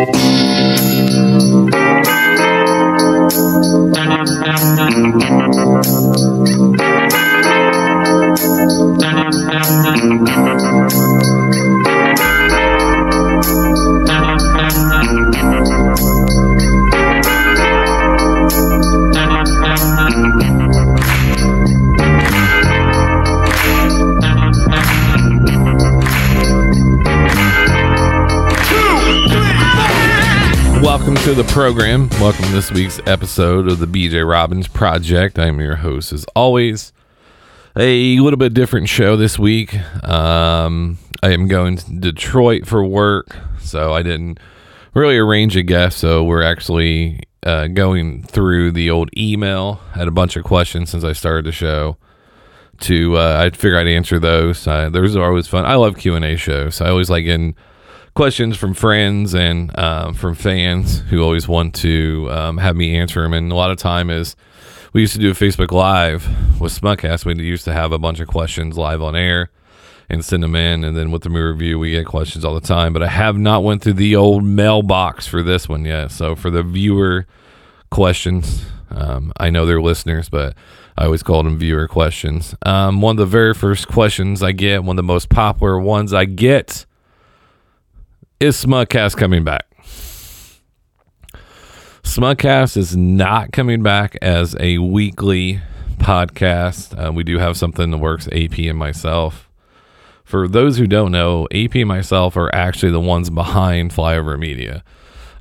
Welcome to the program. Welcome to this week's episode of the BJ Robbins Project. I am your host, as always. A little bit different show this week. Um, I am going to Detroit for work, so I didn't really arrange a guest. So we're actually uh, going through the old email. I had a bunch of questions since I started the show. To uh, I figured I'd answer those. Uh, those are always fun. I love Q and A shows. I always like getting questions from friends and um, from fans who always want to um, have me answer them. And a lot of time is we used to do a Facebook Live with Smutcast. We used to have a bunch of questions live on air and send them in. And then with the movie review, we get questions all the time. But I have not went through the old mailbox for this one yet. So for the viewer questions, um, I know they're listeners, but I always call them viewer questions. Um, one of the very first questions I get, one of the most popular ones I get is Smutcast coming back? Smutcast is not coming back as a weekly podcast. Uh, we do have something in the works, AP and myself. For those who don't know, AP and myself are actually the ones behind Flyover Media.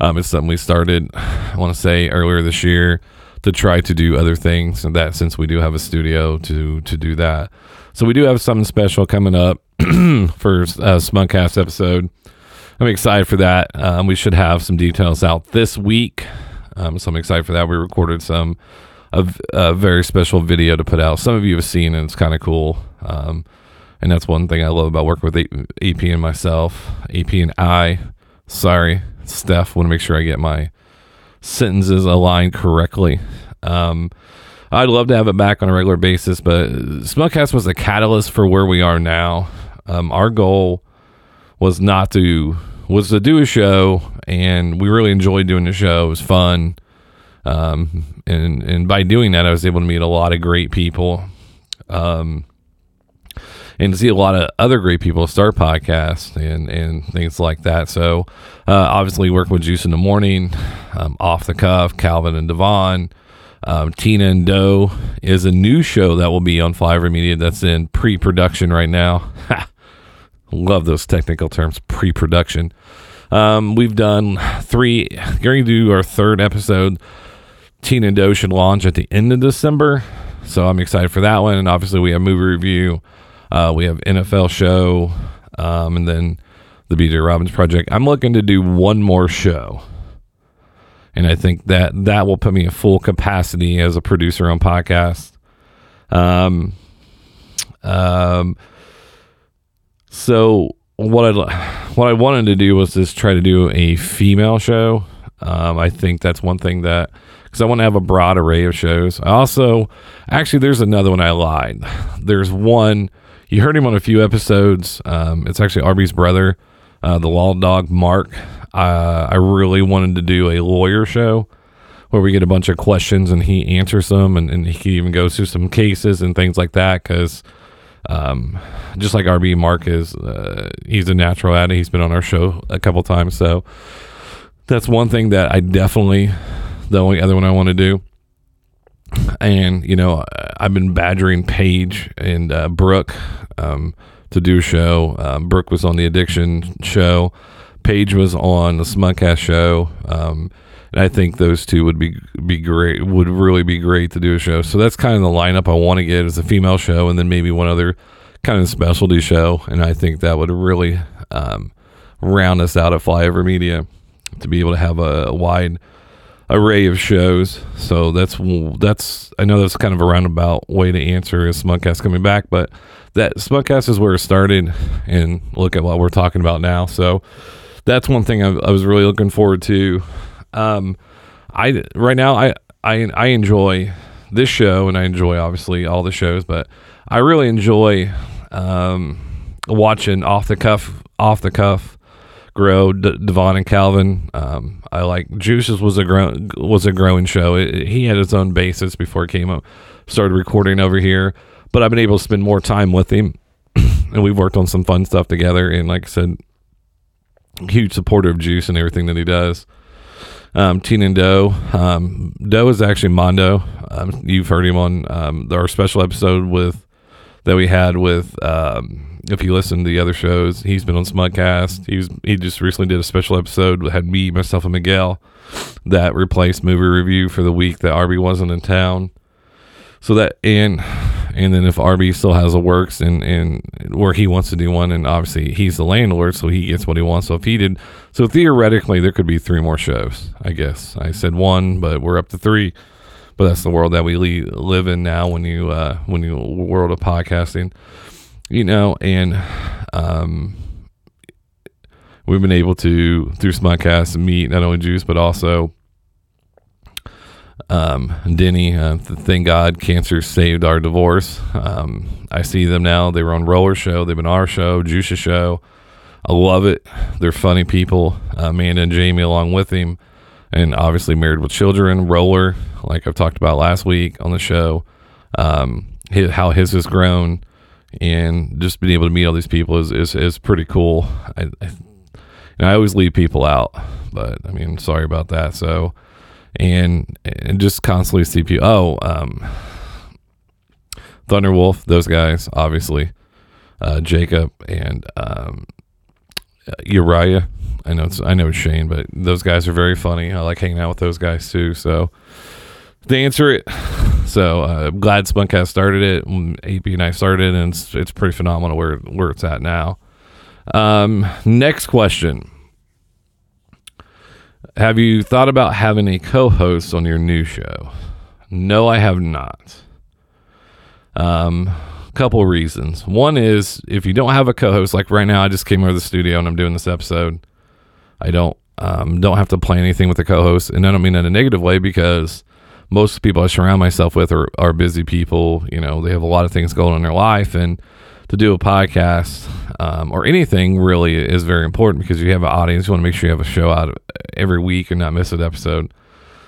Um, it's something we started, I want to say, earlier this year to try to do other things. And that since we do have a studio to to do that, so we do have something special coming up for a Smutcast episode. I'm excited for that. Um, we should have some details out this week. Um, so I'm excited for that. We recorded some a, a, very special video to put out. Some of you have seen, and it's kind of cool. Um, and that's one thing I love about working with AP and myself. AP and I. Sorry, Steph. Want to make sure I get my sentences aligned correctly. Um, I'd love to have it back on a regular basis, but Smutcast was a catalyst for where we are now. Um, our goal was not to was to do a show, and we really enjoyed doing the show. It was fun, um, and and by doing that, I was able to meet a lot of great people, um, and see a lot of other great people start podcasts and and things like that. So, uh, obviously, working with Juice in the Morning, um, off the cuff, Calvin and Devon. Um, Tina and Doe is a new show that will be on Flyover Media that's in pre-production right now. Love those technical terms, pre production. Um, we've done three, going to do our third episode. Tina and Doe should launch at the end of December. So I'm excited for that one. And obviously, we have movie review, uh, we have NFL show, um, and then the BJ Robbins Project. I'm looking to do one more show. And I think that that will put me at full capacity as a producer on podcast. Um, um, so what I what I wanted to do was just try to do a female show. Um, I think that's one thing that because I want to have a broad array of shows. I also actually there's another one I lied. There's one you heard him on a few episodes. Um, it's actually RB's brother, uh, the law dog Mark. Uh, I really wanted to do a lawyer show where we get a bunch of questions and he answers them and, and he can even goes through some cases and things like that because um, just like RB Mark is, uh, he's a natural at it. He's been on our show a couple times, so that's one thing that I definitely the only other one I want to do. And you know, I've been badgering Paige and uh, Brooke um, to do a show. Um, Brooke was on the Addiction show. Paige was on the Smutcast show. Um, and I think those two would be be great. Would really be great to do a show. So that's kind of the lineup I want to get as a female show, and then maybe one other kind of specialty show. And I think that would really um, round us out at Flyover Media to be able to have a, a wide array of shows. So that's that's I know that's kind of a roundabout way to answer is Smutcast coming back, but that Smutcast is where it started, and look at what we're talking about now. So that's one thing I, I was really looking forward to um, I right now I I I enjoy this show and I enjoy obviously all the shows, but I really enjoy um, watching off the cuff off the cuff grow. D- Devon and Calvin. Um, I like Juices was a grow was a growing show. It, he had his own basis before he came up, started recording over here. But I've been able to spend more time with him, and we've worked on some fun stuff together. And like I said, huge supporter of Juice and everything that he does. Um, Teen and Doe. Um, Doe is actually Mondo. Um, you've heard him on um, our special episode with that we had with. Um, if you listen to the other shows, he's been on Smutcast. He's he just recently did a special episode that had me, myself, and Miguel that replaced movie review for the week that RB wasn't in town. So that and and then if RB still has a works and and where he wants to do one, and obviously he's the landlord, so he gets what he wants. So if he did, so theoretically there could be three more shows. I guess I said one, but we're up to three. But that's the world that we le- live in now. When you uh, when you world of podcasting, you know, and um, we've been able to through Smutcast meet not only Juice but also um, Denny. Uh, thank God, cancer saved our divorce. Um, I see them now. They were on Roller Show. They've been our show, Juice's show. I love it. They're funny people. Uh, Amanda and Jamie along with him, and obviously married with children. Roller, like I've talked about last week on the show, um, his, how his has grown, and just being able to meet all these people is is, is pretty cool. I, I, I always leave people out, but I mean, sorry about that. So and and just constantly people. Oh, um, Thunderwolf, those guys, obviously, uh, Jacob and um, Uriah. I know it's I know it's Shane, but those guys are very funny. I like hanging out with those guys too. So to answer it, so uh, I'm glad started it. AP and I started, and it's, it's pretty phenomenal where where it's at now. Um, next question. Have you thought about having a co-host on your new show? No, I have not. Um, couple reasons. One is if you don't have a co-host, like right now, I just came over the studio and I'm doing this episode. I don't um, don't have to plan anything with a co-host, and I don't mean in a negative way because most people I surround myself with are, are busy people. You know, they have a lot of things going on in their life, and to do a podcast um, or anything really is very important because you have an audience. You want to make sure you have a show out every week and not miss an episode.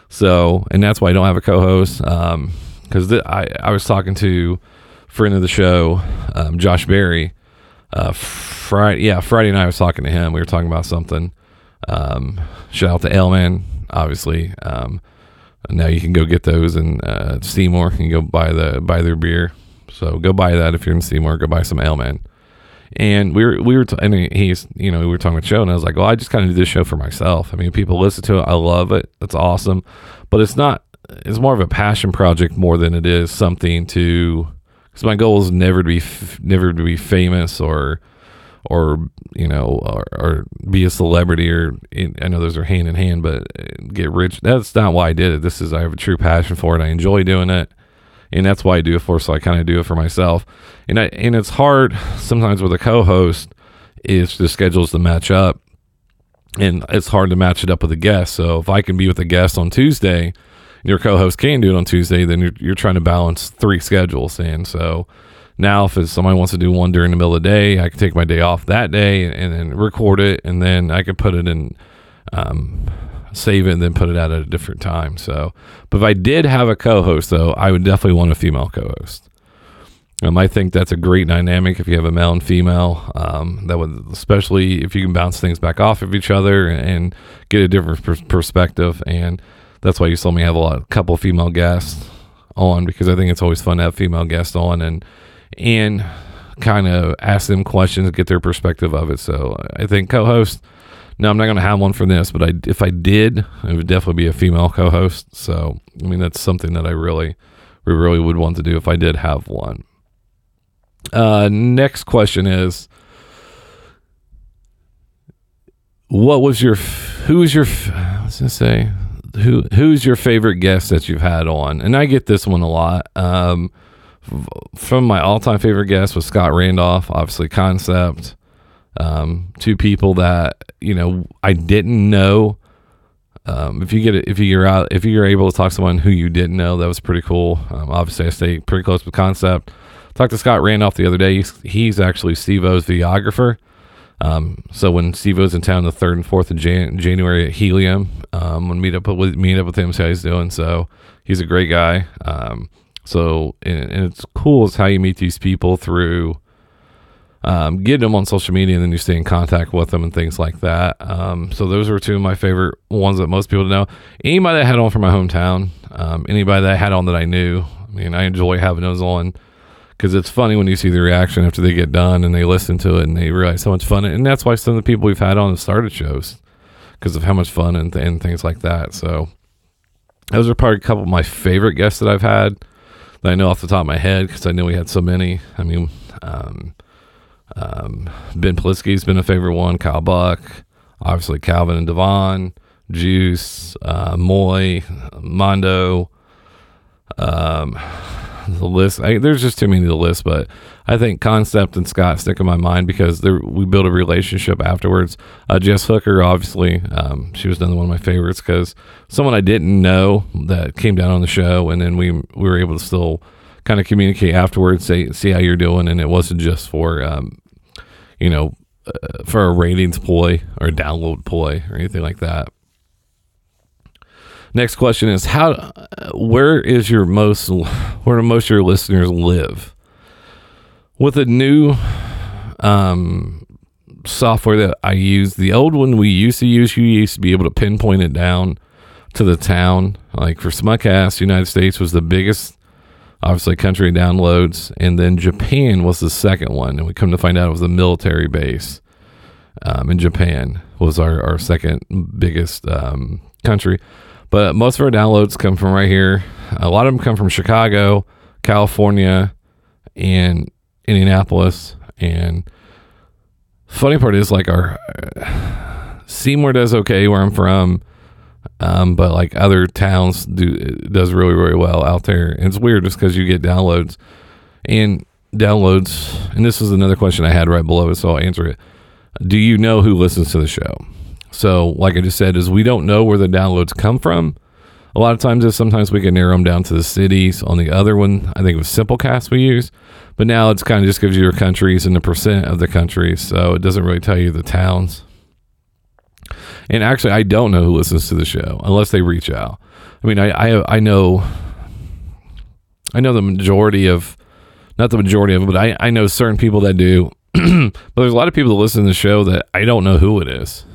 So, and that's why I don't have a co-host because um, I I was talking to friend of the show, um, Josh Berry. Uh, Friday, yeah, Friday night I was talking to him. We were talking about something. Um, shout out to Elman, obviously. Um, now you can go get those and uh, Seymour. Can go buy the buy their beer. So go buy that if you're in Seymour. Go buy some Elman. And we were we were t- and he's you know we were talking about show and I was like, well, I just kind of do this show for myself. I mean, people listen to it. I love it. That's awesome, but it's not. It's more of a passion project more than it is something to. Because my goal is never to be f- never to be famous or or you know or, or be a celebrity or I know those are hand in hand, but uh, get rich. That's not why I did it. This is I have a true passion for it. I enjoy doing it and that's why I do it for. So I kind of do it for myself, and I and it's hard sometimes with a co-host is the schedules to match up, and it's hard to match it up with a guest. So if I can be with a guest on Tuesday, and your co-host can do it on Tuesday, then you're you're trying to balance three schedules, and so. Now, if somebody wants to do one during the middle of the day, I can take my day off that day and then record it, and then I can put it in um, save it and then put it out at a different time. So, but if I did have a co-host though, I would definitely want a female co-host. Um, I think that's a great dynamic if you have a male and female. Um, that would, especially if you can bounce things back off of each other and, get a different pers- perspective. And that's why you saw me have a lot, a couple female guests on because I think it's always fun to have female guests on and and kind of ask them questions, get their perspective of it. So I think co-host no, I'm not going to have one for this, but I, if I did, it would definitely be a female co-host. So, I mean, that's something that I really, we really would want to do if I did have one. Uh, next question is, what was your, who was your, I was gonna say, who who's your favorite guest that you've had on? And I get this one a lot. Um, from my all-time favorite guest was Scott Randolph, obviously Concept um, two people that you know I didn't know. Um, if you get if you're out, if you're able to talk to someone who you didn't know, that was pretty cool. Um, obviously, I stay pretty close with concept. Talked to Scott Randolph the other day. He's, he's actually Steve-O's videographer. Um, so when Steve was in town the third and fourth of Jan- January at Helium, um, when meet up with meet up with him, see how he's doing. So he's a great guy. Um, so and, and it's cool is how you meet these people through um, getting them on social media and then you stay in contact with them and things like that. Um, so those were two of my favorite ones that most people know. Anybody that had on from my hometown, um, anybody that I had on that I knew. I mean, I enjoy having those on because it's funny when you see the reaction after they get done and they listen to it and they realize how much fun. And that's why some of the people we've had on have started shows because of how much fun and, and things like that. So those are probably a couple of my favorite guests that I've had that I know off the top of my head because I know we had so many. I mean, um, um, Ben Polisky's been a favorite one. Kyle Buck, obviously Calvin and Devon, Juice, uh, Moy, Mondo. Um, the list. I, there's just too many to list, but I think Concept and Scott stick in my mind because we built a relationship afterwards. Uh, Jess Hooker, obviously, um, she was another one of my favorites because someone I didn't know that came down on the show, and then we we were able to still kind of communicate afterwards, say see how you're doing, and it wasn't just for um, you know uh, for a ratings ploy or a download ploy or anything like that. Next question is how where is your most where do most of your listeners live? With a new um, software that I use, the old one we used to use, you used to be able to pinpoint it down to the town. Like for Smutcast, United States was the biggest obviously country downloads, and then Japan was the second one, and we come to find out it was a military base um, in Japan was our, our second biggest um, country. But most of our downloads come from right here. A lot of them come from Chicago, California, and Indianapolis. And funny part is like our uh, Seymour does okay where I'm from. Um, but like other towns do does really really well out there. And it's weird just because you get downloads and downloads. And this is another question I had right below it, so I'll answer it. Do you know who listens to the show? So, like I just said, is we don't know where the downloads come from. A lot of times, is sometimes we can narrow them down to the cities. On the other one, I think it was Simplecast we use, but now it's kind of just gives you your countries and the percent of the countries, so it doesn't really tell you the towns. And actually, I don't know who listens to the show unless they reach out. I mean, I I, I know I know the majority of not the majority of it, but I, I know certain people that do. but there's a lot of people that listen to the show that I don't know who it is.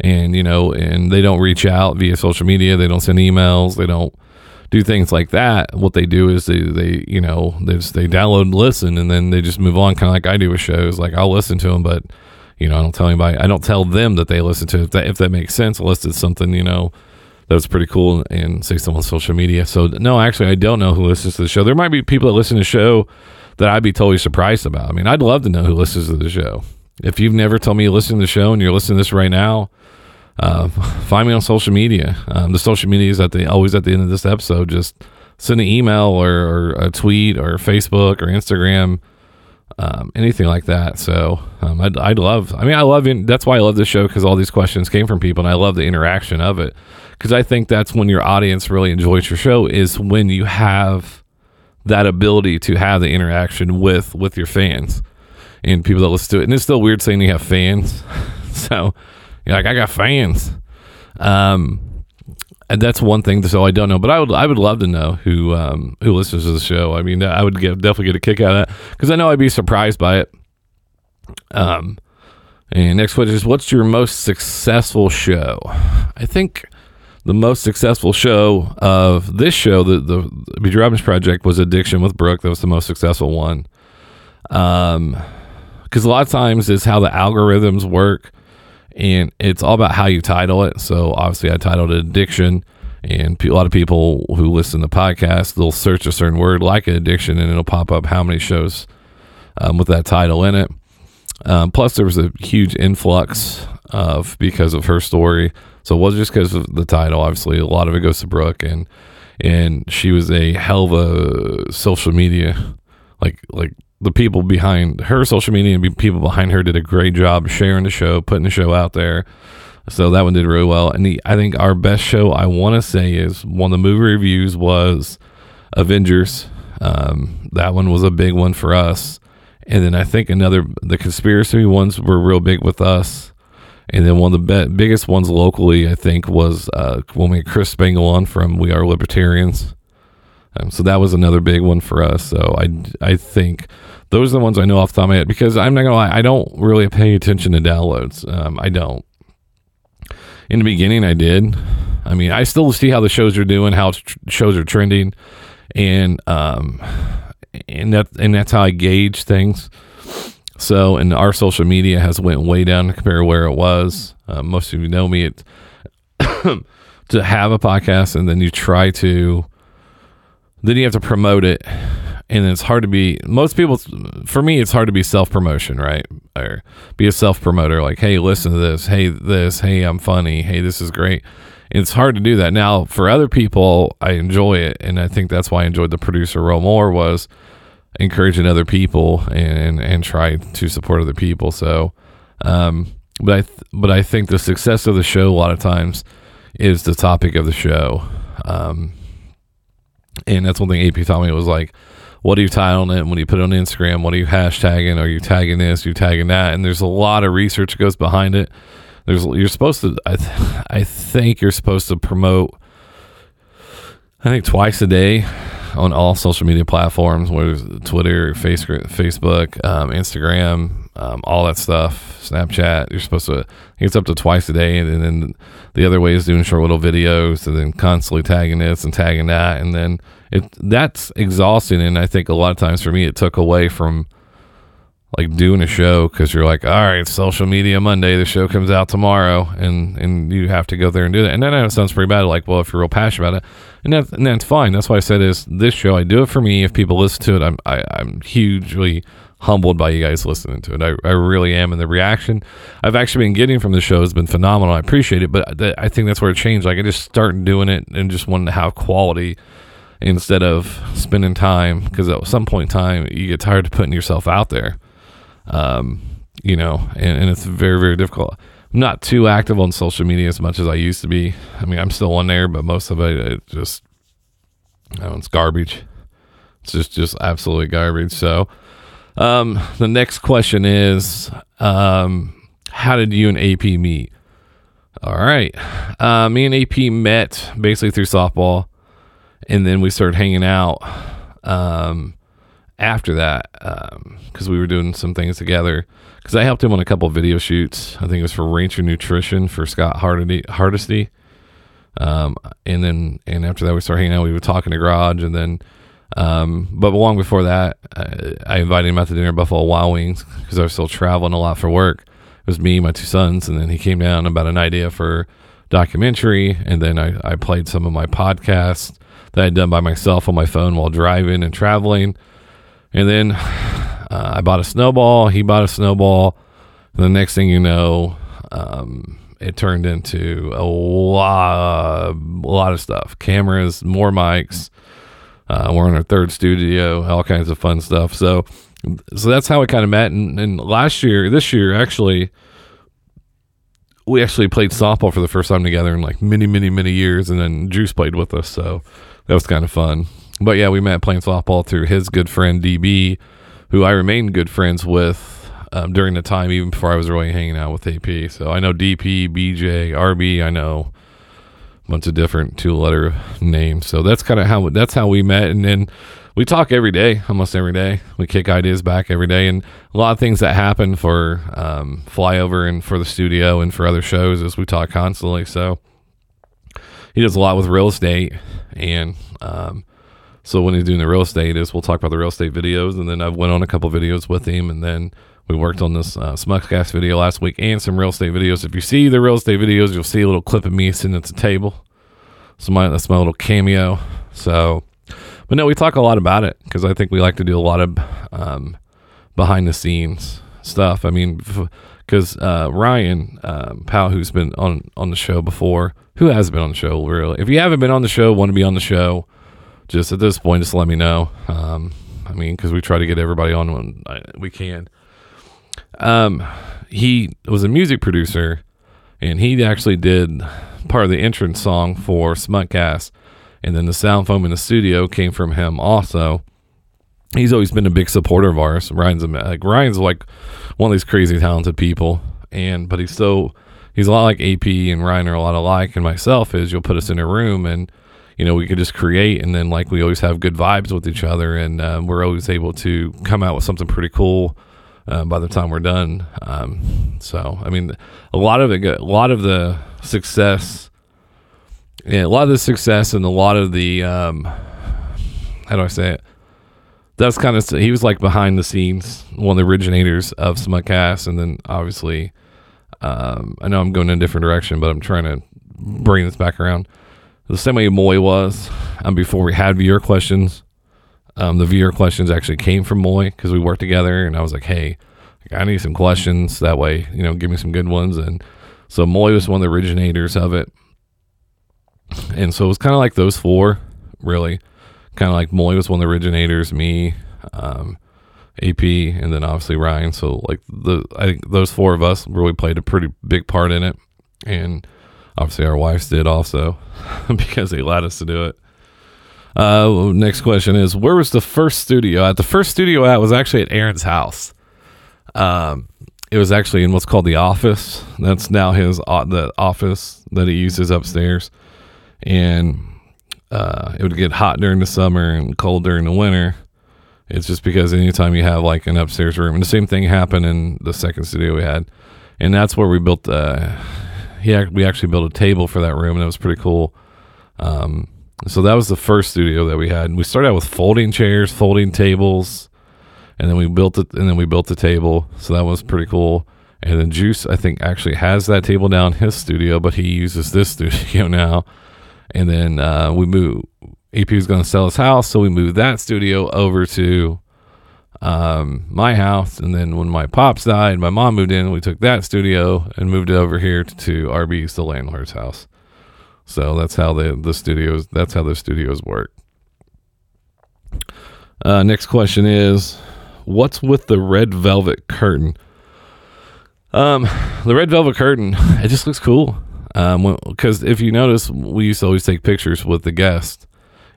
And you know and they don't reach out via social media. They don't send emails. They don't do things like that. What they do is they they you know they just, they download and listen and then they just move on kind of like i do with shows. Like i'll listen to them but you know i don't tell anybody i don't tell them that they listen to it. If that if that makes sense unless it's something you know that's pretty cool and say something on social media. So no actually i don't know who listens to the show. There might be people that listen to the show that i'd be totally surprised about. I mean i'd love to know who listens to the show. If you've never told me you listen to the show and you're listening to this right now uh, find me on social media. Um, the social media is at the always at the end of this episode. Just send an email or, or a tweet or Facebook or Instagram, um, anything like that. So um, I'd, I'd love. I mean, I love. that's why I love this show because all these questions came from people, and I love the interaction of it because I think that's when your audience really enjoys your show is when you have that ability to have the interaction with with your fans and people that listen to it. And it's still weird saying you have fans. so you're like, I got fans. Um, and that's one thing. So I don't know, but I would I would love to know who um, who listens to the show. I mean, I would get definitely get a kick out of that because I know I'd be surprised by it. Um, and next question is, what's your most successful show? I think the most successful show of this show, the the BJ Robbins Project, was Addiction with Brooke. That was the most successful one. Um, because a lot of times is how the algorithms work and it's all about how you title it. So obviously, I titled it addiction, and a lot of people who listen to podcasts they'll search a certain word like addiction, and it'll pop up how many shows um, with that title in it. Um, plus, there was a huge influx of because of her story. So it wasn't just because of the title. Obviously, a lot of it goes to Brooke, and and she was a hell of a social media like like the people behind her social media and people behind her did a great job sharing the show, putting the show out there. So that one did really well. And the, I think our best show, I want to say, is one of the movie reviews was Avengers. Um, that one was a big one for us. And then I think another the conspiracy ones were real big with us. And then one of the be- biggest ones locally, I think, was uh, when we had Chris Spangle on from We Are Libertarians. Um, so that was another big one for us. So I, I think those are the ones I know off the top of my head because I'm not gonna lie, I don't really pay attention to downloads. Um, I don't. In the beginning, I did. I mean, I still see how the shows are doing, how tr- shows are trending, and um, and that and that's how I gauge things. So, and our social media has went way down compared to where it was. Uh, most of you know me. It's to have a podcast, and then you try to, then you have to promote it, and it's hard to be. Most people, for me, it's hard to be self promotion, right? Or be a self promoter. Like, hey, listen to this. Hey, this. Hey, I'm funny. Hey, this is great. It's hard to do that now. For other people, I enjoy it, and I think that's why I enjoyed the producer role more was encouraging other people and and try to support other people. So, um, but I th- but I think the success of the show a lot of times is the topic of the show, um, and that's one thing AP taught me. It was like, what are you titling it? When you put it on Instagram, what are you hashtagging? Are you tagging this? Are you tagging that? And there's a lot of research goes behind it. There's you're supposed to. I th- I think you're supposed to promote. I think twice a day on all social media platforms, whether it's Twitter, Facebook, Facebook um, Instagram, um, all that stuff, Snapchat. You're supposed to. It's up to twice a day, and then the other way is doing short little videos, and then constantly tagging this and tagging that, and then it that's exhausting. And I think a lot of times for me, it took away from like doing a show because you're like, all right, social media Monday, the show comes out tomorrow, and and you have to go there and do that. And then it sounds pretty bad. Like, well, if you're real passionate about it, and that's and that's fine. That's why I said is this show. I do it for me. If people listen to it, I'm I, I'm hugely humbled by you guys listening to it. I, I really am, and the reaction I've actually been getting from the show has been phenomenal. I appreciate it, but th- I think that's where it changed. Like I just started doing it and just wanted to have quality instead of spending time because at some point in time you get tired of putting yourself out there um, you know, and, and, it's very, very difficult. I'm not too active on social media as much as I used to be. I mean, I'm still on there, but most of it, it just, know, it's garbage. It's just, just absolutely garbage. So, um, the next question is, um, how did you and AP meet? All right. Uh, me and AP met basically through softball, and then we started hanging out. Um, after that because um, we were doing some things together. Because I helped him on a couple video shoots. I think it was for Rancher Nutrition for Scott Hardesty. Hardesty. Um, and then and after that we started hanging out. We were talking to Garage, and then um, but long before that, I, I invited him out to dinner at Buffalo Wild Wings because I was still traveling a lot for work. It was me, my two sons, and then he came down about an idea for documentary, and then I, I played some of my podcasts that I'd done by myself on my phone while driving and traveling. And then uh, I bought a snowball. He bought a snowball. And the next thing you know, um, it turned into a lot, a lot of stuff cameras, more mics. Uh, we're in our third studio, all kinds of fun stuff. So, so that's how we kind of met. And, and last year, this year, actually, we actually played softball for the first time together in like many, many, many years. And then Juice played with us. So that was kind of fun. But yeah, we met playing softball through his good friend DB, who I remained good friends with um, during the time, even before I was really hanging out with AP. So I know DP, BJ, RB. I know bunch of different two-letter names. So that's kind of how that's how we met, and then we talk every day, almost every day. We kick ideas back every day, and a lot of things that happen for um, flyover and for the studio and for other shows is we talk constantly. So he does a lot with real estate and um, so when he's doing the real estate, is we'll talk about the real estate videos, and then I've went on a couple videos with him, and then we worked on this uh, Smutcast video last week and some real estate videos. If you see the real estate videos, you'll see a little clip of me sitting at the table. So my that's my little cameo. So, but no, we talk a lot about it because I think we like to do a lot of um, behind the scenes stuff. I mean, because uh, Ryan um, Powell, who's been on on the show before, who has been on the show really. If you haven't been on the show, want to be on the show just at this point, just let me know. Um, I mean, because we try to get everybody on when we can. Um, he was a music producer, and he actually did part of the entrance song for Smutcast, and then the sound foam in the studio came from him also. he's always been a big supporter of ours. Ryan's like Ryan's like one of these crazy talented people, and but he's so he's a lot like AP and Ryan are a lot alike, and myself is you'll put us in a room and you know we could just create, and then like we always have good vibes with each other, and um, we're always able to come out with something pretty cool. Uh, by the time we're done, um, so I mean, a lot of it, a lot of the success, yeah, a lot of the success, and a lot of the, um, how do I say it? that's kind of he was like behind the scenes, one of the originators of Smutcast, and then obviously, um, I know I'm going in a different direction, but I'm trying to bring this back around. The same way Moy was, um, before we had viewer questions, um, the viewer questions actually came from Moy because we worked together, and I was like, hey, I need some questions. That way, you know, give me some good ones, and so Moy was one of the originators of it, and so it was kind of like those four, really. Kind of like Moy was one of the originators, me, um, AP, and then obviously Ryan. So like the I think those four of us really played a pretty big part in it, and obviously our wives did also because they allowed us to do it. Uh, next question is where was the first studio at? The first studio at was actually at Aaron's house. Um, it was actually in what's called the office. That's now his uh, the office that he uses upstairs, and uh, it would get hot during the summer and cold during the winter. It's just because anytime you have like an upstairs room, and the same thing happened in the second studio we had, and that's where we built. Uh, he we actually built a table for that room, and it was pretty cool. Um, so that was the first studio that we had. And we started out with folding chairs, folding tables, and then we built it, and then we built the table. So that was pretty cool. And then Juice, I think, actually has that table down his studio, but he uses this studio now and then uh, we moved. AP was going to sell his house, so we moved that studio over to um, my house. And then when my pops died, my mom moved in. We took that studio and moved it over here to RB's, the landlord's house. So that's how the the studios. That's how the studios work. Uh, next question is, what's with the red velvet curtain? Um, the red velvet curtain. It just looks cool. Um, Because if you notice, we used to always take pictures with the guest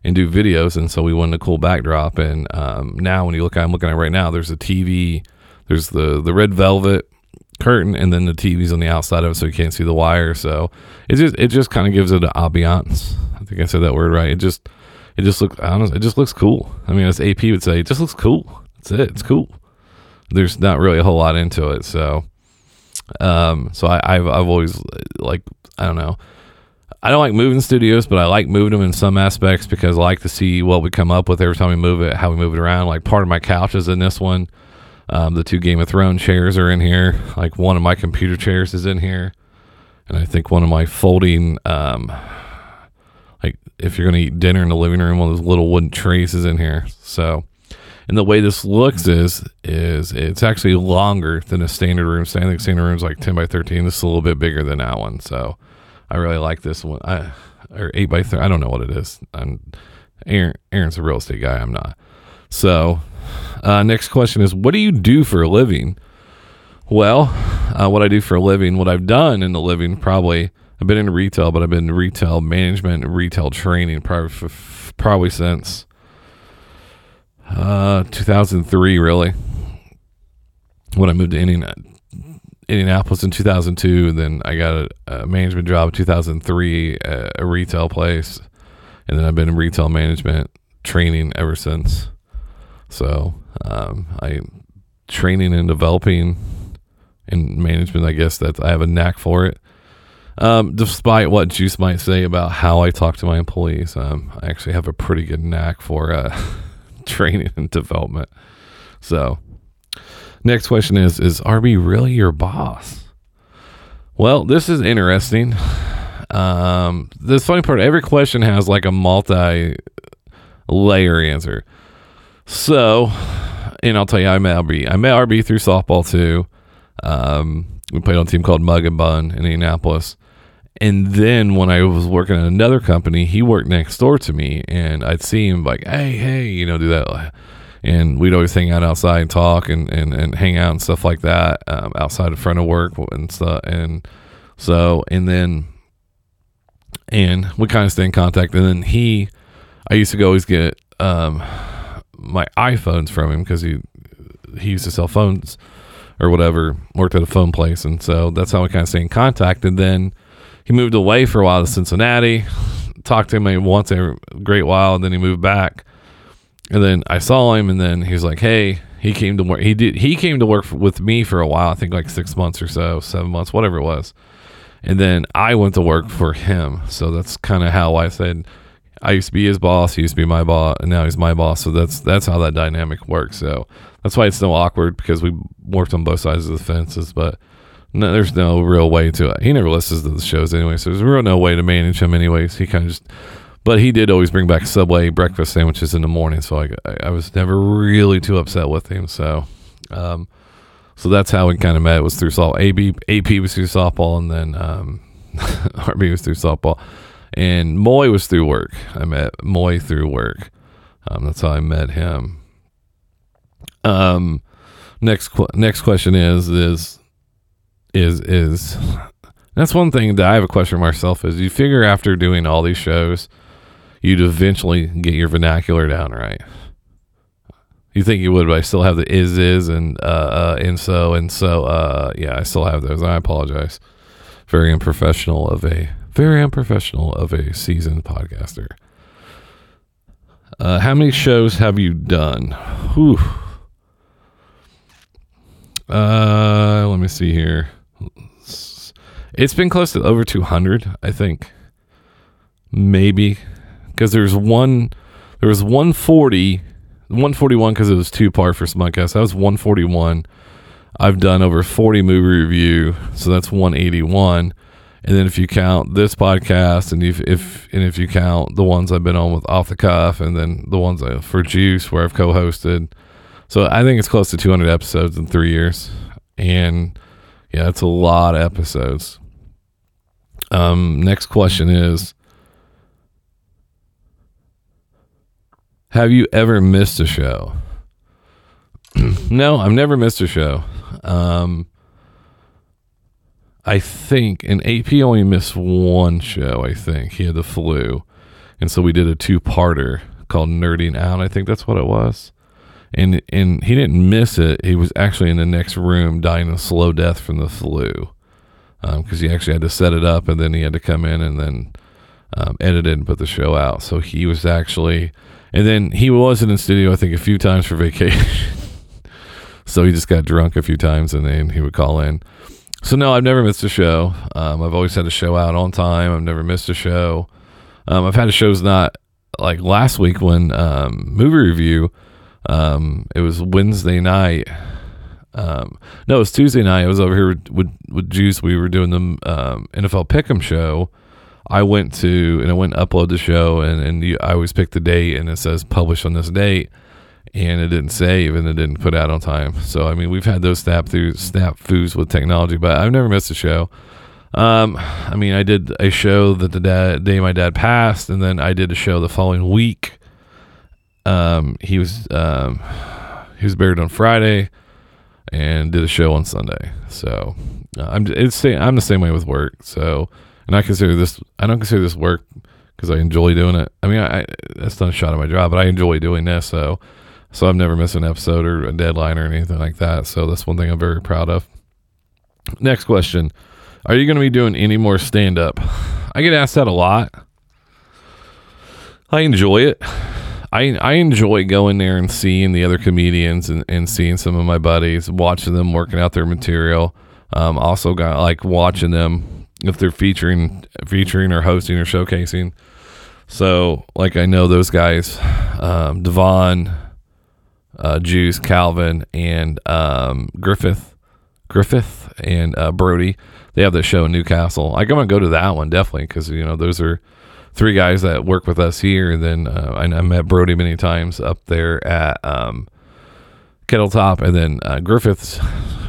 and do videos, and so we wanted a cool backdrop. And um, now, when you look, I'm looking at right now. There's a TV. There's the the red velvet curtain, and then the TV's on the outside of it, so you can't see the wire. So it just it just kind of gives it an ambiance. I think I said that word right. It just it just looks honest. It just looks cool. I mean, as AP would say, it just looks cool. That's it. It's cool. There's not really a whole lot into it, so um, so I, have I've always like I don't know. I don't like moving studios, but I like moving them in some aspects because I like to see what we come up with every time we move it, how we move it around. Like part of my couch is in this one. Um, the two Game of Thrones chairs are in here. Like one of my computer chairs is in here, and I think one of my folding, um, like if you're gonna eat dinner in the living room, one of those little wooden trays is in here. So and the way this looks is is it's actually longer than a standard room. Think standard room is like ten by thirteen. This is a little bit bigger than that one. So I really like this one. I or eight by three. I don't know what it is. I'm Aaron. Aaron's a real estate guy. I'm not. So uh, next question is, what do you do for a living? Well, uh, what I do for a living, what I've done in the living, probably I've been in retail, but I've been in retail management and retail training probably probably since uh, 2003, really. When I moved to Indiana, Indianapolis in 2002, and then I got a, a management job in 2003 at a retail place, and then I've been in retail management training ever since. So um, I training and developing and management. I guess that I have a knack for it. Um, despite what Juice might say about how I talk to my employees, um, I actually have a pretty good knack for uh, training and development. So, next question is Is RB really your boss? Well, this is interesting. Um, the funny part, every question has like a multi layer answer. So, and I'll tell you, I met RB. I met RB through softball too. Um, we played on a team called Mug and Bun in Indianapolis. And then when I was working at another company, he worked next door to me, and I'd see him like, hey, hey, you know, do that. And we'd always hang out outside and talk and, and, and hang out and stuff like that um, outside in front of work and stuff. And so, and then, and we kind of stay in contact. And then he, I used to go always get um, my iPhones from him because he he used to sell phones or whatever, worked at a phone place, and so that's how we kind of stay in contact. And then he moved away for a while to Cincinnati. Talked to him once a great while, and then he moved back. And then I saw him, and then he was like, "Hey." He came to work. He did. He came to work with me for a while. I think like six months or so, seven months, whatever it was. And then I went to work for him. So that's kind of how I said I used to be his boss. He used to be my boss, and now he's my boss. So that's that's how that dynamic works. So that's why it's so awkward because we worked on both sides of the fences, but no, there's no real way to it. He never listens to the shows anyway, so there's real no way to manage him anyways. He kind of just, but he did always bring back Subway breakfast sandwiches in the morning, so I, I was never really too upset with him. So, um, so that's how we kind of met. Was through softball. AB, AP was through softball, and then um, RB was through softball, and Moy was through work. I met Moy through work. Um, that's how I met him. Um, next qu- next question is is is is that's one thing that I have a question myself is you figure after doing all these shows you'd eventually get your vernacular down right. You think you would, but I still have the is is and uh, uh and so and so uh yeah, I still have those. I apologize. Very unprofessional of a very unprofessional of a seasoned podcaster. Uh, how many shows have you done? Whew. Uh, let me see here. It's been close to over 200, I think. Maybe because there's one there was 140 141 because it was two part for Smutcast. That was 141. I've done over 40 movie review, so that's 181. And then if you count this podcast, and if, if and if you count the ones I've been on with off the cuff, and then the ones I, for Juice where I've co-hosted, so I think it's close to 200 episodes in three years, and yeah, that's a lot of episodes. Um, next question is, have you ever missed a show? no, I've never missed a show. Um, I think, and AP only missed one show. I think he had the flu, and so we did a two-parter called "Nerding Out." I think that's what it was and and he didn't miss it. He was actually in the next room dying a slow death from the flu because um, he actually had to set it up and then he had to come in and then um, edit it and put the show out. So he was actually, and then he was in the studio I think a few times for vacation. so he just got drunk a few times and then he would call in. So no, I've never missed a show. Um, I've always had a show out on time. I've never missed a show. Um, I've had a shows not like last week when um, movie review um, it was Wednesday night. Um, no, it was Tuesday night. I was over here with, with, Juice. We were doing the um, NFL Pick'em show. I went to and I went and upload the show, and and you, I always pick the date, and it says publish on this date, and it didn't save, and it didn't put out on time. So I mean, we've had those snap through snap foods with technology, but I've never missed a show. Um, I mean, I did a show that the dad, day my dad passed, and then I did a show the following week um, he was um, he was buried on Friday and did a show on Sunday. So uh, I'm it's I'm the same way with work. So and I consider this I don't consider this work because I enjoy doing it. I mean, I, I that's not a shot at my job, but I enjoy doing this. So so I've never missed an episode or a deadline or anything like that. So that's one thing I'm very proud of. Next question. Are you going to be doing any more stand up? I get asked that a lot. I enjoy it. I I enjoy going there and seeing the other comedians and, and seeing some of my buddies, watching them working out their material. Um, also got like watching them if they're featuring featuring or hosting or showcasing. So like I know those guys, um, Devon, uh, Juice, Calvin, and um, Griffith, Griffith, and uh, Brody. They have the show in Newcastle. I'm gonna go to that one definitely because you know those are three guys that work with us here. And then uh, I, I, met Brody many times up there at um, Kettle Top. And then uh, Griffiths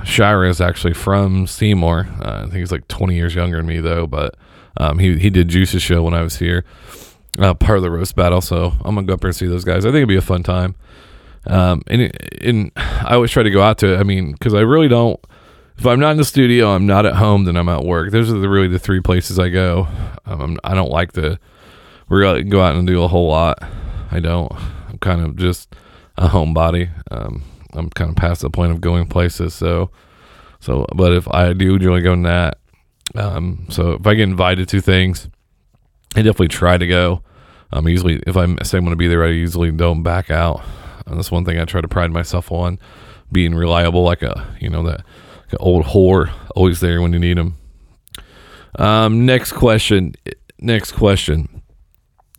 Shira is actually from Seymour. Uh, I think he's like 20 years younger than me, though. But um, he, he did Juice's show when I was here, uh, part of the roast battle. So I'm to go up there and see those guys. I think it'd be a fun time. Um, and, and I always try to go out to it. I mean, because I really don't if I'm not in the studio, I'm not at home, then I'm at work. Those are the, really the three places I go. Um, I don't like to we go out and do a whole lot. I don't. I'm kind of just a homebody. Um, I'm kind of past the point of going places, so so. But if I do enjoy going that, um, so if I get invited to things, I definitely try to go. Um, usually if I say I'm going to be there, I usually don't back out. And that's one thing I try to pride myself on, being reliable, like a you know that old whore, always there when you need them. Um, next question. Next question.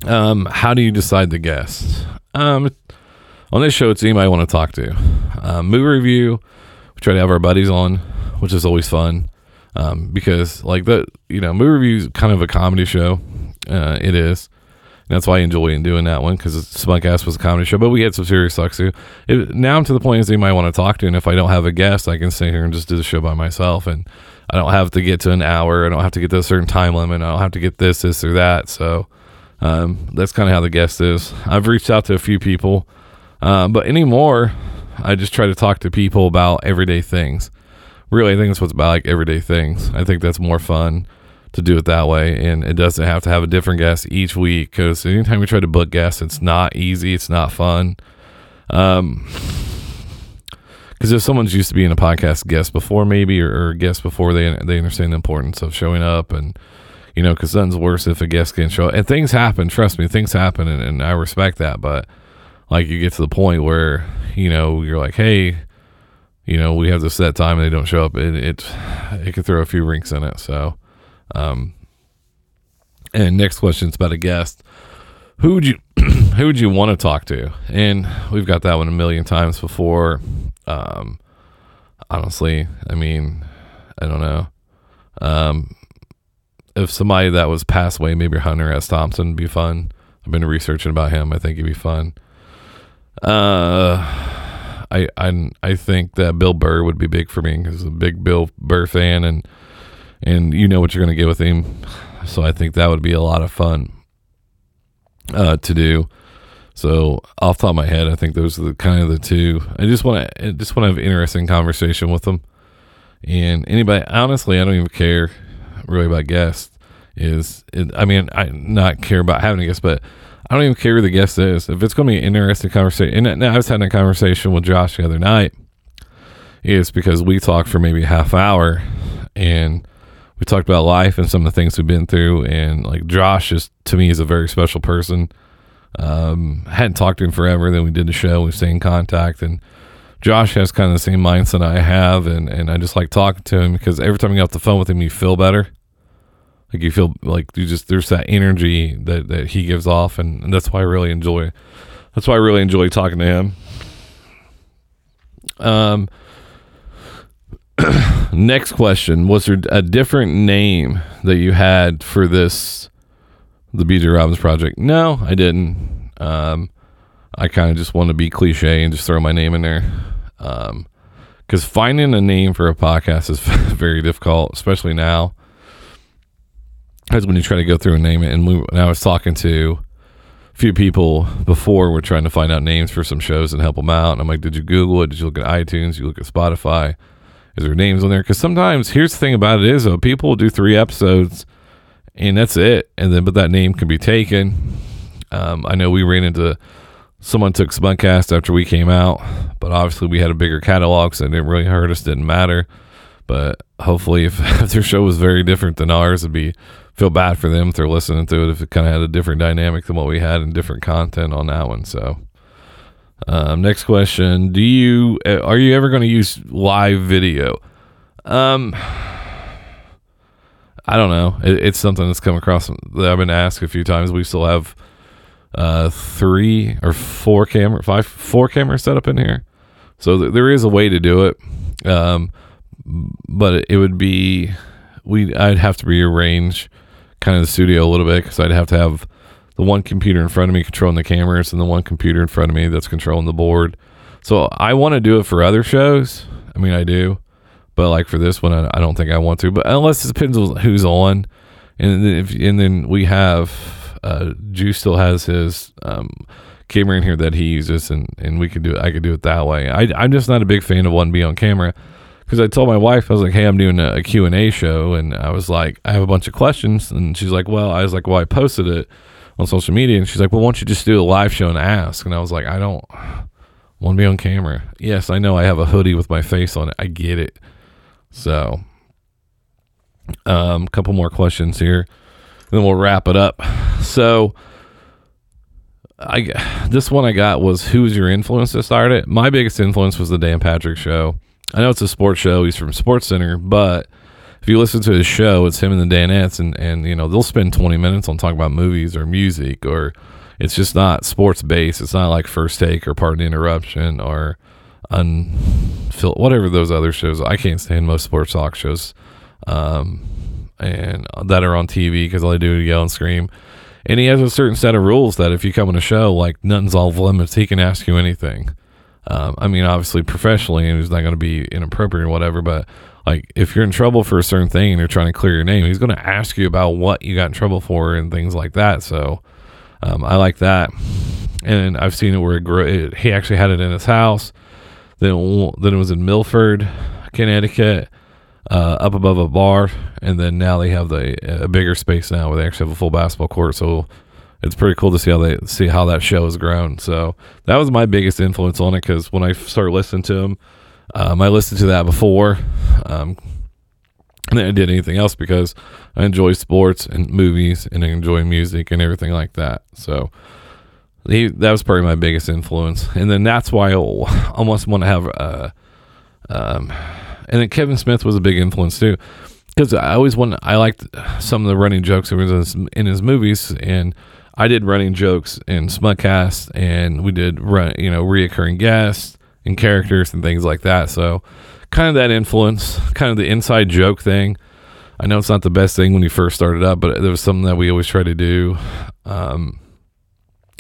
Um, how do you decide the guests? Um, on this show, it's anybody I want to talk to. Um, movie review. We try to have our buddies on, which is always fun. Um, because like the you know movie review is kind of a comedy show. Uh, it is. That's why I enjoy doing that one because Smutcast was a comedy show, but we had some serious talks too. It, now I'm to the point is might want to talk to, and if I don't have a guest, I can sit here and just do the show by myself, and I don't have to get to an hour. I don't have to get to a certain time limit. I don't have to get this, this, or that. So um, that's kind of how the guest is. I've reached out to a few people, uh, but anymore, I just try to talk to people about everyday things. Really, I think that's what's about like everyday things. I think that's more fun to do it that way. And it doesn't have to have a different guest each week because anytime we try to book guests, it's not easy. It's not fun. Um, because if someone's used to being a podcast guest before, maybe or, or guest before they they understand the importance of showing up, and you know, because nothing's worse if a guest can't show up. And things happen. Trust me, things happen, and, and I respect that. But like, you get to the point where you know you're like, hey, you know, we have this set time and they don't show up. It it it can throw a few rinks in it. So um, and next question is about a guest. Who would you who would you want to talk to? And we've got that one a million times before. Um, honestly, I mean, I don't know. Um, if somebody that was passed away, maybe Hunter S. Thompson would be fun. I've been researching about him. I think he'd be fun. Uh, I I I think that Bill Burr would be big for me because I'm a big Bill Burr fan, and and you know what you're going to get with him. So I think that would be a lot of fun uh, to do. So off top of my head, I think those are the kind of the two. I just want to just want to have interesting conversation with them. And anybody, honestly, I don't even care really about guests. Is it, I mean, I not care about having a guest, but I don't even care who the guest is. If it's going to be an interesting conversation, and I was having a conversation with Josh the other night, is because we talked for maybe half hour, and we talked about life and some of the things we've been through. And like Josh is to me is a very special person. Um, I hadn't talked to him forever. Then we did the show. We stayed in contact, and Josh has kind of the same mindset I have, and and I just like talking to him because every time you get off the phone with him, you feel better. Like you feel like you just there's that energy that that he gives off, and, and that's why I really enjoy. That's why I really enjoy talking to him. Um, next question. Was there a different name that you had for this the bj robbins project? No i didn't. Um, i kind of just want to be cliche and just throw my name in there. Because um, finding a name for a podcast is very difficult especially now. As when you try to go through and name it and, we, and i was talking to a few people before we're trying to find out names for some shows and help them out and i'm like did you google it? Did you look at itunes? Did you look at spotify is there names on there? Because sometimes here's the thing about it is though people will do three episodes and that's it, and then but that name can be taken. Um, I know we ran into someone took Smutcast after we came out, but obviously we had a bigger catalog, so it didn't really hurt us. Didn't matter. But hopefully, if, if their show was very different than ours, it'd be feel bad for them if they're listening to it if it kind of had a different dynamic than what we had and different content on that one. So um, next question: Do you uh, are you ever going to use live video? Um, I don't know. It, it's something that's come across that I've been asked a few times. We still have uh, three or four camera, five, four cameras set up in here, so th- there is a way to do it. Um, but it would be we I'd have to rearrange kind of the studio a little bit because I'd have to have the one computer in front of me controlling the cameras and the one computer in front of me that's controlling the board. So I want to do it for other shows. I mean, I do, but like for this one, I, I don't think I want to. But unless it depends on who's on, and then if, and then we have uh, Juice still has his um, camera in here that he uses, and and we could do it. I could do it that way. I I'm just not a big fan of one being on camera because I told my wife I was like, "Hey, I'm doing a, a Q and A show," and I was like, "I have a bunch of questions," and she's like, "Well," I was like, "Well, I posted it." On social media and she's like well why don't you just do a live show and ask and i was like i don't Want to be on camera? Yes, I know. I have a hoodie with my face on it. I get it. So, um, couple more questions here, then we'll wrap it up. So, I this one I got was who was your influence to start it? My biggest influence was the Dan Patrick Show. I know it's a sports show. He's from Sports Center, but if you listen to his show, it's him and the Danettes, and and you know they'll spend twenty minutes on talking about movies or music, or it's just not sports based. It's not like First Take or Pardon the Interruption or Unfil whatever those other shows. I can't stand most sports talk shows, um, and that are on TV because all they do is yell and scream. And he has a certain set of rules that if you come on a show, like nothing's off limits. He can ask you anything. Um, I mean, obviously professionally, and he's not going to be inappropriate or whatever. But like, if you're in trouble for a certain thing and you're trying to clear your name, he's going to ask you about what you got in trouble for and things like that. So um, I like that. And I've seen it where it grew, it, he actually had it in his house. Then then it was in Milford, Connecticut, uh, up above a bar, and then now they have the a bigger space now where they actually have a full basketball court. So it's pretty cool to see how they see how that show has grown. So that was my biggest influence on it because when I started listening to him, um, I listened to that before, um, and I did anything else because I enjoy sports and movies and I enjoy music and everything like that. So he that was probably my biggest influence, and then that's why I almost want to have. Uh, um, and then Kevin Smith was a big influence too because I always want I liked some of the running jokes in his, in his movies and I did running jokes in Smutcast, and we did run, you know, reoccurring guests and characters and things like that. So, kind of that influence, kind of the inside joke thing. I know it's not the best thing when you first started up, but it was something that we always try to do. Um,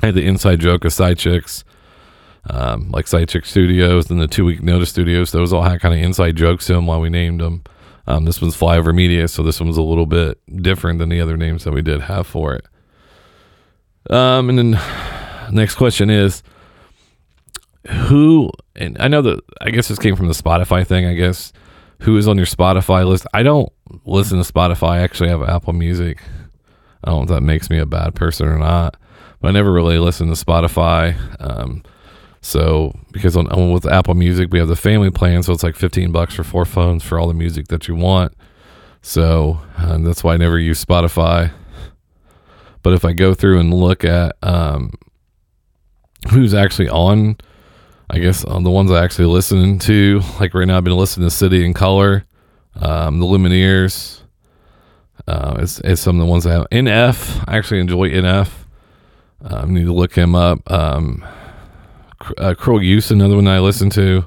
I had the inside joke of Side Chicks, um, like Side Chick Studios and the Two Week Notice Studios. Those all had kind of inside jokes to them while we named them. Um, this one's Flyover Media, so this one was a little bit different than the other names that we did have for it. Um, and then next question is who, and I know that I guess this came from the Spotify thing, I guess. Who is on your Spotify list? I don't listen to Spotify. I actually have Apple Music. I don't know if that makes me a bad person or not, but I never really listen to Spotify. Um, so because on, on, with Apple Music we have the family plan, so it's like fifteen bucks for four phones for all the music that you want. So um, that's why I never use Spotify. But if I go through and look at um, who's actually on, I guess on the ones I actually listen to, like right now, I've been listening to City and Colour, um, the Lumineers. Uh, it's, it's some of the ones I have. NF, I actually enjoy NF. Um, need to look him up. Um, uh, Cruel Use, another one I listen to.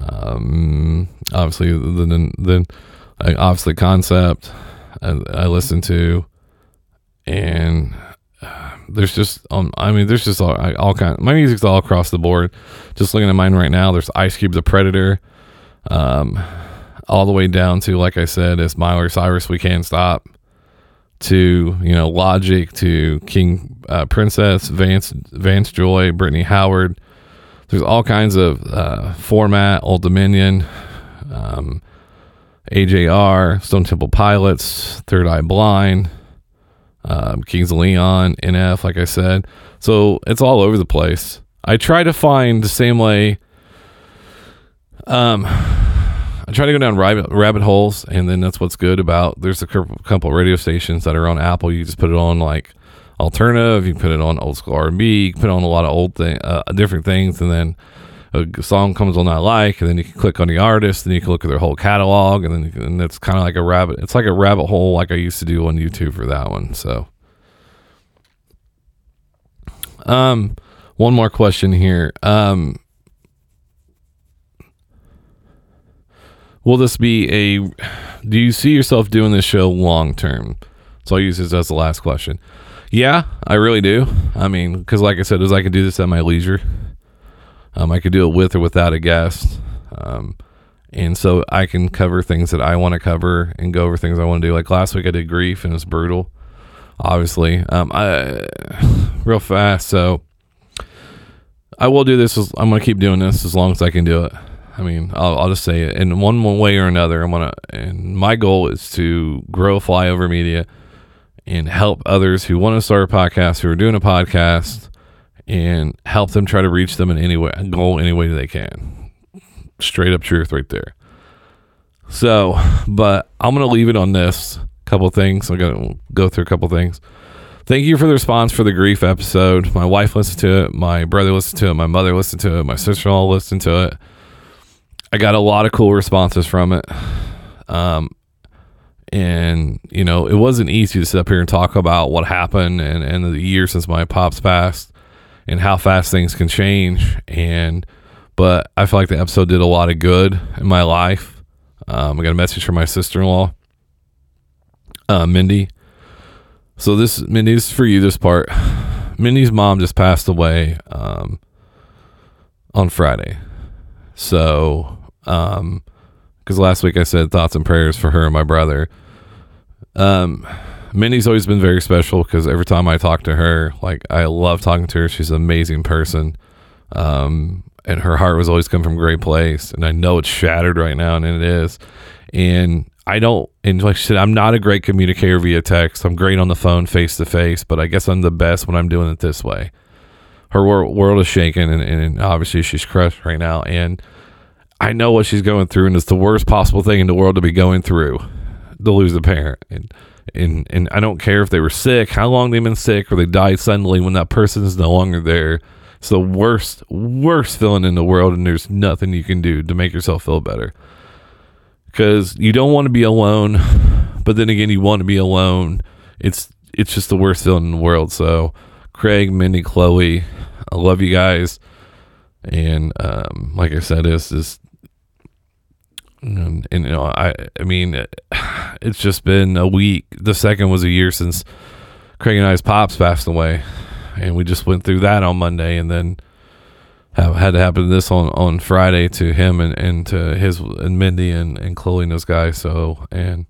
Um, obviously, then then obviously Concept, I, I listen to and uh, there's just um, I mean there's just all, all kind my music's all across the board. Just looking at mine right now, there's Ice Cube the Predator, um, all the way down to like I said, it's Miley Cyrus We Can't Stop, to you know Logic to King uh, Princess Vance Vance Joy Brittany Howard. There's all kinds of uh, format, Old Dominion, um, AJR, Stone Temple Pilots, Third Eye Blind um, Kings of Leon, NF, like I said. So it's all over the place. I try to find the same way. Um, I try to go down rabbit, rabbit holes, and then that's what's good about. There's a couple radio stations that are on Apple. You just put it on like alternative. You put it on old school R&B. You put on a lot of old thing, uh, different things, and then a song comes on I like, and then you can click on the artist, and you can look at their whole catalog, and then can, and it's kind of like a rabbit. It's like a rabbit hole, like I used to do on YouTube for that one. So, um, one more question here. Um, will this be a? Do you see yourself doing this show long term? So I'll use this as the last question. Yeah, I really do. I mean, because like I said, as I can do this at my leisure. Um, I could do it with or without a guest. Um, and so I can cover things that I want to cover and go over things I want to do. Like last week, I did grief and it's brutal, obviously. Um, I real fast. So I will do this. I'm going to keep doing this as long as I can do it. I mean, I'll, I'll just say it in one way or another. I'm gonna, and my goal is to grow flyover media and help others who want to start a podcast, who are doing a podcast, and help them try to reach them in any way, goal any way they can. Straight up truth right there. So, but I'm going to leave it on this couple things. I'm going to go through a couple things. Thank you for the response for the grief episode. My wife listened to it. My brother listened to it. My mother listened to it. My sister in law listened to it. I got a lot of cool responses from it. Um, and you know it wasn't easy to sit up here and talk about what happened and, and the year since my pops passed and how fast things can change. And but i feel like the episode did a lot of good in my life. Um, i got a message from my sister-in-law uh, mindy. So this mindy's for you this part. Mindy's mom just passed away um, on friday. So um because last week i said thoughts and prayers for her and my brother. Um, Mindy's always been very special because every time I talk to her, like I love talking to her. She's an amazing person. Um, and her heart was always come from a great place. And I know it's shattered right now, and it is. And I don't, and like she said, I'm not a great communicator via text. I'm great on the phone, face to face, but I guess I'm the best when I'm doing it this way. Her wor- world is shaking, and, and obviously she's crushed right now. And I know what she's going through, and it's the worst possible thing in the world to be going through to lose a parent. And, and, and I don't care if they were sick, how long they've been sick, or they died suddenly when that person is no longer there. It's the worst, worst feeling in the world, and there's nothing you can do to make yourself feel better. Because you don't want to be alone, but then again, you want to be alone. It's it's just the worst feeling in the world. So, Craig, Mindy, Chloe, I love you guys, and um, like I said, this is and, and, you know i i mean it's just been a week. The second was a year since craig and i's pops passed away. And we just went through that on monday and then have, had to happen this on on friday to him and, and to his and mindy and, and chloe and those guys. So and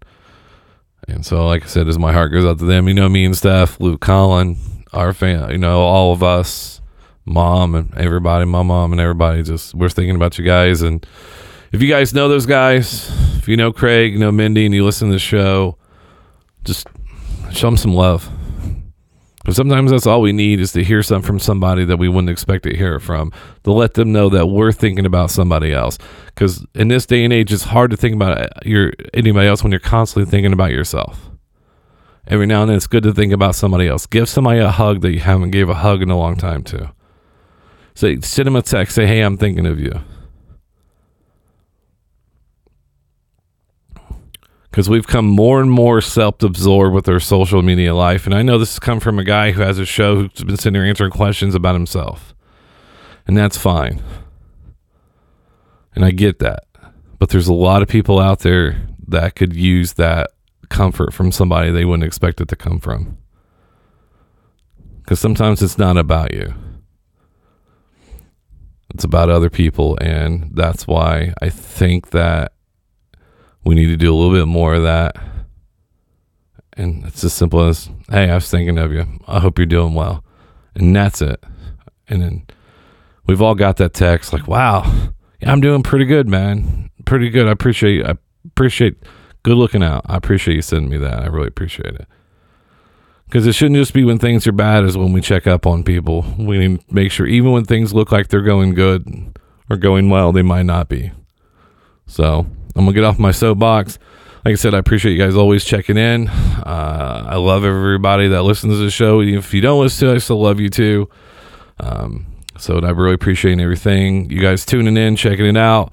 and so like i said as my heart goes out to them you know me and steph luke colin our fan you know all of us mom and everybody my mom and everybody just we're thinking about you guys and if you guys know those guys, if you know Craig, you know Mindy, and you listen to the show, just show them some love. Because sometimes that's all we need is to hear something from somebody that we wouldn't expect to hear it from, to let them know that we're thinking about somebody else. Because in this day and age, it's hard to think about uh, your anybody else when you're constantly thinking about yourself. Every now and then, it's good to think about somebody else. Give somebody a hug that you haven't gave a hug in a long time to. Say, send them a text. Say, hey, I'm thinking of you. Because we've come more and more self-absorbed with our social media life. And I know this has come from a guy who has a show who's been sitting there answering questions about himself, and that's fine. And I get that, but there's a lot of people out there that could use that comfort from somebody they wouldn't expect it to come from. Because sometimes it's not about you. It's about other people, and that's why I think that we need to do a little bit more of that. And it's as simple as, hey, I was thinking of you. I hope you're doing well. And that's it. And then we've all got that text like, wow, I'm doing pretty good, man. Pretty good. I appreciate I appreciate good looking out. I appreciate you sending me that. I really appreciate it. Because it shouldn't just be when things are bad, is when we check up on people. We need to make sure, even when things look like they're going good or going well, they might not be. So I'm gonna get off my soapbox. Like I said, I appreciate you guys always checking in. Uh, I love everybody that listens to the show. If you don't listen to it, I still love you too. Um, so I really appreciate everything. You guys tuning in, checking it out.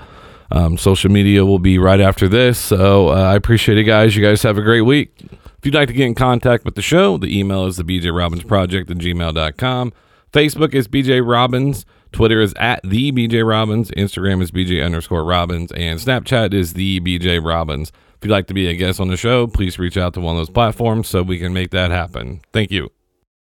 Um, social media will be right after this. So uh, I appreciate it, guys. You guys have a great week. If you'd like to get in contact with the show, the email is the BJ Robbins Project at gmail.com. Facebook is BJ Robbins. Twitter is at the BJ Robbins. Instagram is BJ underscore Robbins. And Snapchat is the BJ Robbins. If you'd like to be a guest on the show, please reach out to one of those platforms so we can make that happen. Thank you.